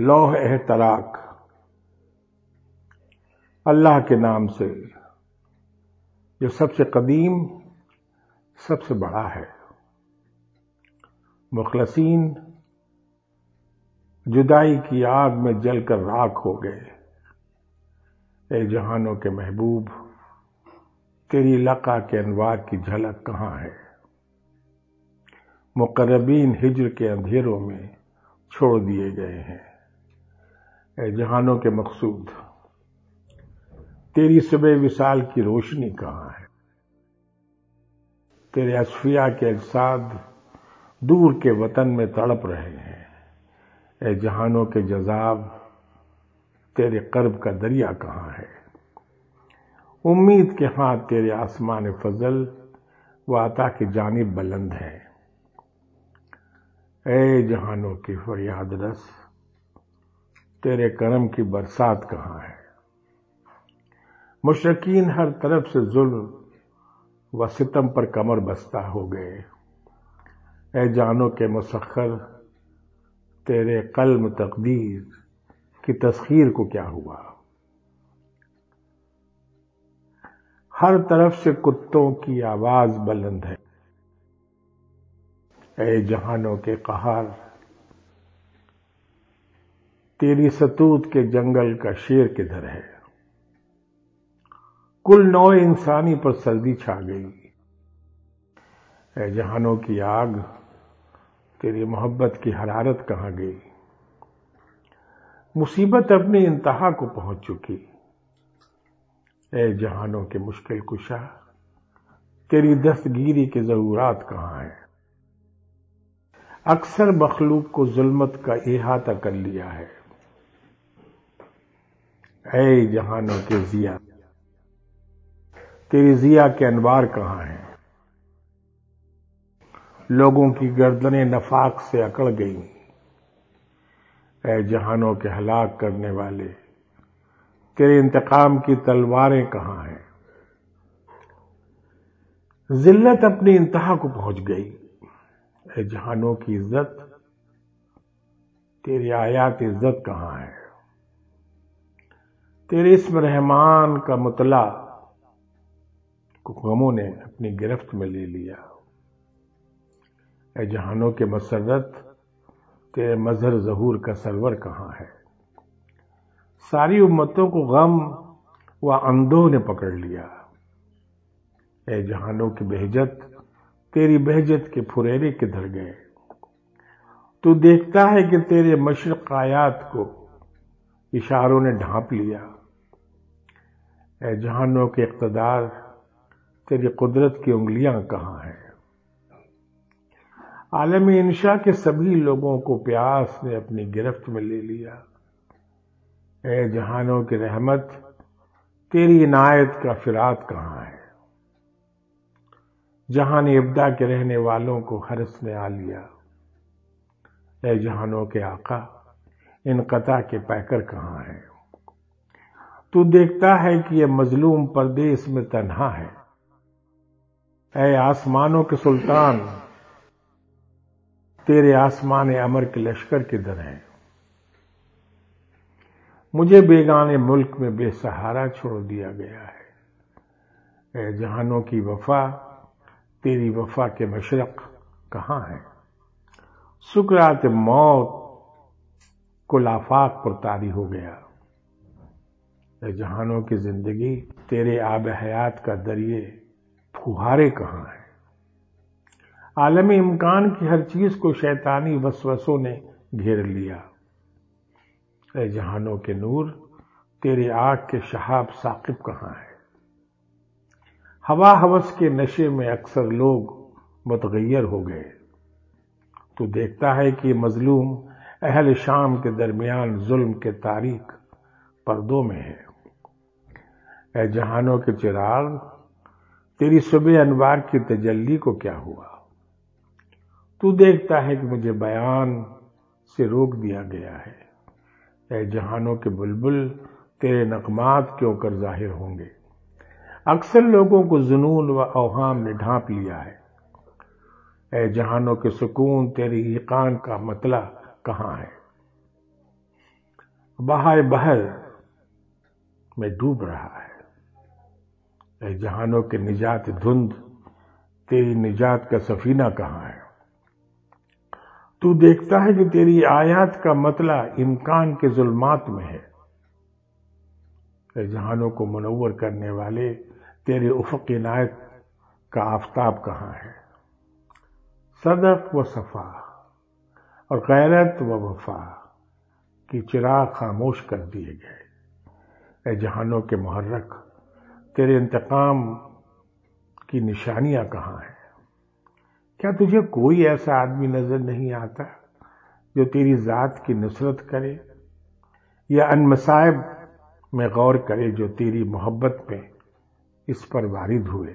लौह एहतराक अल्लाह के नाम से, जो सबसे कदीम, सबसे बड़ा है। मुखलसीन, जुदाई की आग में जलकर राख हो गए। ए जहानों के महबूब, तेरी लका के अनवार की झलक कहाँ है? मुकरबीन हिजर के अंधेरों में छोड़ दिए गए हैं। ए जहानों के मकसूद। तेरी सुबह विशाल की रोशनी कहाँ है? तेरे अशफिया के अजसाद दूर के वतन में तड़प रहे हैं। ए, जहानों के जजाब, तेरे कर्ब का दरिया कहाँ है? उम्मीद के हाथ तेरे आसमान फजल व आता की जानब बुलंद है। ए, जहानों की फरियाद रस तेरे करम की बरसात कहाँ है? मुशरकिन हर तरफ़ से जुल्म व सितम पर कमर बस्ता हो गए। ए जानो के मुसखर तेरे कलम तकदीर की तस्खीर को क्या हुआ? हर तरफ़ से कुत्तों की आवाज़ बुलंद है। ए जहानों के कहार तेरी सतूत के जंगल का शेर किधर है? कुल नौ इंसानी पर सर्दी छा गई। जहानों की आग, तेरी मोहब्बत की हरारत कहाँ गई? मुसीबत अपनी इंतहा को पहुँच चुकी। ए जहानों के मुश्किल कुशा, तेरी दस्तगीरी के जरूरात कहाँ है? अक्सर मखलूक को जुल्मत का इहाता कर लिया है। ए जहानों के जिया। तेरी जिया के अनवार कहाँ हैं? लोगों की गर्दनें नफाक से अकड़ गई। ए जहानों के हलाक करने वाले, तेरे इंतकाम की तलवारें कहाँ हैं? जिल्लत अपनी इंतहा को पहुँच गई। ए जहानों की इज़्ज़त, तेरी आयात इज़्ज़त कहाँ है? तेरे इसम रहमान का मुतला को गमों ने अपनी गिरफ्त में ले लिया। ए जहानों के मसरत, तेरे मजहर जहूर का सरवर कहाँ है? सारी उम्मतों को गम व अंधों ने पकड़ लिया। ए जहानों की बेहजत तेरी बेहजत के फुरेरे किधर गए? तू देखता है कि तेरे मशरक आयात को इशारों ने ढांप लिया। ए जहानों के इकतदार, तेरी कुदरत की उंगलियाँ कहाँ हैं? आलम इंशा के सभी लोगों को प्यास ने अपनी गिरफ्त में ले लिया। ए जहानों की रहमत, तेरी इनायत का फिरात कहाँ है? जहान इब्दा के रहने वालों को हरस ने आ लिया। ए जहानों के आका इन कता के पैकर कहाँ है? तू देखता है कि यह मजलूम परदेश में तन्हा है। ए आसमानों के सुल्तान, तेरे आसमान अमर के लश्कर किधर है। मुझे बेगाने मुल्क में बेसहारा छोड़ दिया गया है। ए जहानों की वफा, तेरी वफा के मशरक कहाँ है? सुकरात मौत को लाफाक पर तारी हो गया। जहानों की ज़िंदगी, तेरे आब हयात का दरिए फुहारे कहाँ है? आलमी इम्कान की हर चीज़ को शैतानी वसवसों ने घेर लिया। ए जहानों के नूर, तेरे आग के शहाब साकिब कहाँ है? हवा हवस के नशे में अक्सर लोग मुतगैर हो गए। तो देखता है कि मजलूम अहल शाम के दरमियान जुल्म के तारीख पर्दों में है। ए जहानों के चिराग, तेरी सुबह अनवार की तजल्ली को क्या हुआ? तू देखता है कि मुझे बयान से रोक दिया गया है। ए जहानों के बुलबुल तेरे नकमात क्यों कर ज़ाहिर होंगे। अक्सर लोगों को जुनून व अवहाम ने ढांप लिया है। ए जहानों के सुकून, तेरी ईकान का मतला कहाँ है? बहाए बहर में डूब रहा है। जहानों के निजात धुंध, तेरी निजात का सफीना कहाँ है? तू देखता है कि तेरी आयात का मतला इम्कान के जुल्मात में है। जहानों को मनवर करने वाले, तेरे उफक इनायत का आफ्ताब कहाँ है? सदक व सफ़ा और गैरत व वफा की चिराग खामोश कर दिए गए। जहानों के मुहर्रक तेरे इंतकाम की निशानियाँ कहाँ हैं? क्या तुझे कोई ऐसा आदमी नज़र नहीं आता जो तेरी जात की नुसरत करे या अनमसायब में गौर करे जो तेरी मोहब्बत में इस पर वारिद हुए?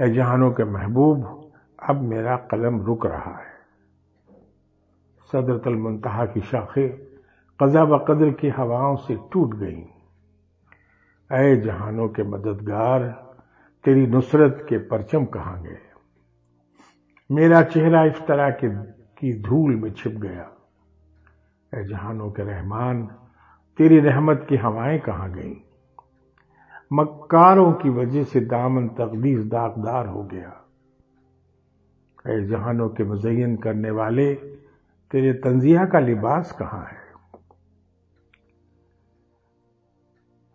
ए जहानों के महबूब, अब मेरा कलम रुक रहा है। सदरतल मुंतहा की शाखें कजा व कदर की हवाओं से टूट गईं। अय जहानों के मददगार, तेरी नुसरत के परचम कहाँ गए? मेरा चेहरा इस तरह के, की धूल में छिप गया। ए जहानों के रहमान, तेरी रहमत की हवाएँ कहाँ गईं? मक्कारों की वजह से दामन तकदीस दागदार हो गया। ऐ जहानों के मुजयन करने वाले, तेरे तंजिया का लिबास कहाँ है?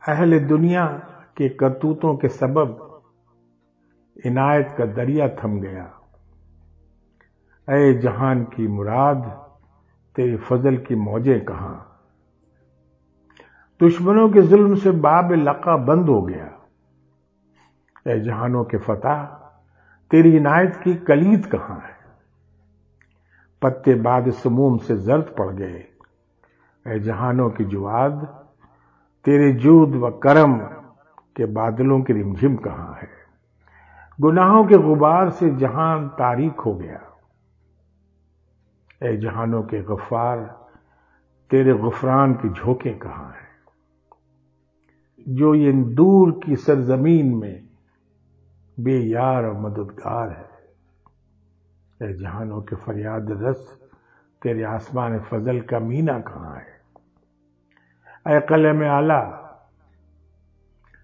अहल दुनिया के करतूतों के सबब इनायत का दरिया थम गया। अय जहान की मुराद, तेरे फजल की मौजें कहाँ? दुश्मनों के जुल्म से बाब लका बंद हो गया। ए जहानों के फतह, तेरी इनायत की कलीद कहाँ है? पत्ते बाद समूम से जर्द पड़ गए। ए जहानों की जुआद तेरे जूद व करम के बादलों की रिमझिम कहाँ है? गुनाहों के गुबार से जहान तारीख हो गया। ए जहानों के गफ्फार तेरे गुफरान की झोंके कहाँ है? जो ये दूर की सरजमीन में बेयार और मददगार है। ए जहानों के फरियाद रस, तेरे आसमान फजल का मीना कहाँ है? अकल में आला,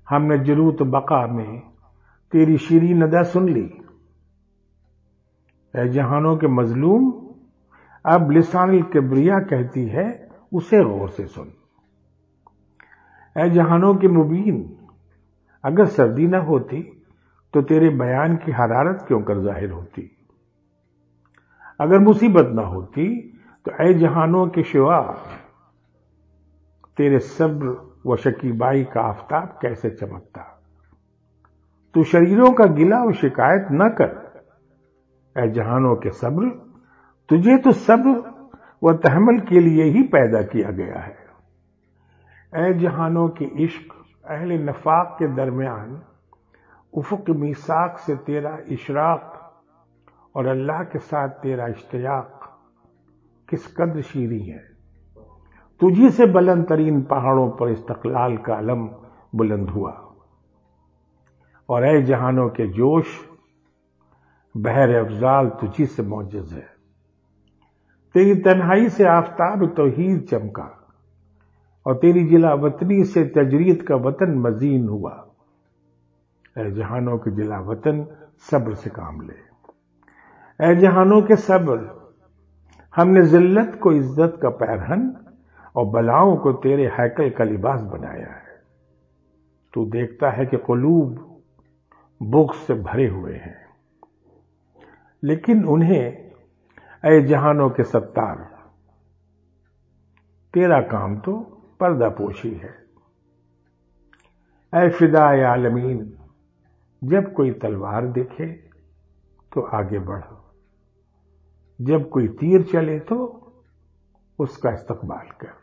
हमने ज़रूरत बका में तेरी शीरी नदा सुन ली। ए जहानों के मजलूम, अब लिसान किब्रिया कहती है, उसे गौर से सुन। ए जहानों के मुबीन, अगर सर्दी न होती तो तेरे बयान की हरारत क्यों कर ज़ाहिर होती? अगर मुसीबत न होती तो ए जहानों के शिवा तेरे सब्र व शकीबाई का आफ्ताब कैसे चमकता? तू शरीरों का गिला व शिकायत न कर। ए जहानों के सब्र, तुझे तो सब्र व तहमल के लिए ही पैदा किया गया है। ए जहानों के इश्क, अहल नफाक के दरमियान, उफुक मीसाक से तेरा इशराक और अल्लाह के साथ तेरा इश्तियाक किस कद्र शीरी है? तुझी से बुलंद तरीन पहाड़ों पर इस्तकलाल का अलम बुलंद हुआ। और ए जहानों के जोश, बहर अफजाल तुझी से मौजज है। तेरी तन्हाई से आफ्ताब तोहीद चमका, और तेरी जिला वतनी से तजरीद का वतन मजीन हुआ। ए जहानों के जिला वतन सब्र से काम ले। ए जहानों के सब्र, हमने जिल्लत को इज़्ज़त का पैरहन और बलाओं को तेरे हैकल का लिबास बनाया है। तू देखता है कि कलूब बुख से भरे हुए हैं। लेकिन उन्हें ए जहानों के सत्तार, तेरा काम तो पर्दापोशी है। ऐ फिदा आलमीन, जब कोई तलवार देखे तो आगे बढ़ो। जब कोई तीर चले तो उसका इस्तकबाल कर।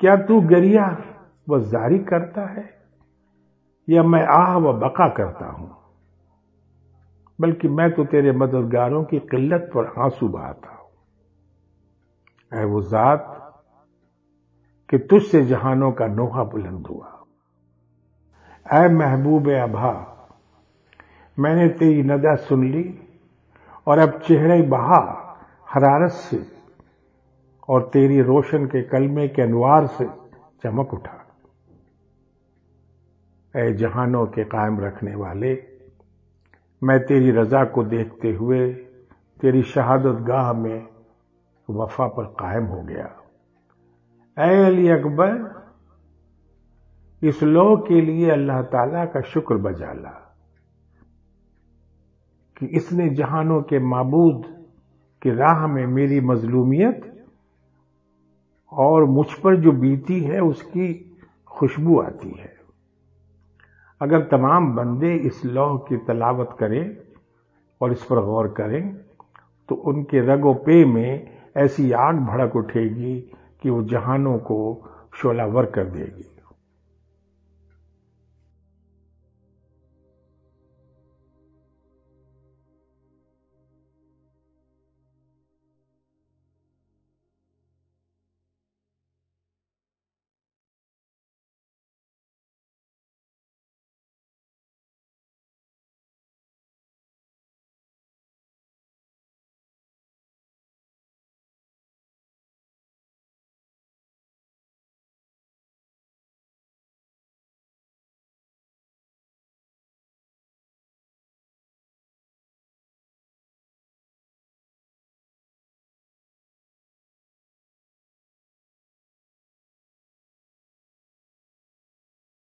क्या तू गरिया? व जारी करता है, या मैं आह व बका करता हूँ? बल्कि मैं तो तेरे मददगारों की किल्लत पर आँसू बहाता हूँ। ऐ वो जात कि तुझसे जहानों का नोहा बुलंद हुआ। ऐ महबूब अभा मैंने तेरी नदा सुन ली और अब चेहरे बहा हरारत से। और तेरी रोशन के कलमे के अनुवार से चमक उठा। ए जहानों के कायम रखने वाले, मैं तेरी रजा को देखते हुए तेरी शहादत गाह में वफा पर कायम हो गया। ए अली अकबर, इस लो के लिए अल्लाह ताला का शुक्र बजाला कि इसने जहानों के माबूद की राह में मेरी मजलूमियत और मुझ पर जो बीती है, उसकी खुशबू आती है। अगर तमाम बंदे इस लौह की तलावत करें और इस पर गौर करें तो उनके रगो पे में ऐसी आग भड़क उठेगी कि वो जहानों को शोलावर कर देगी।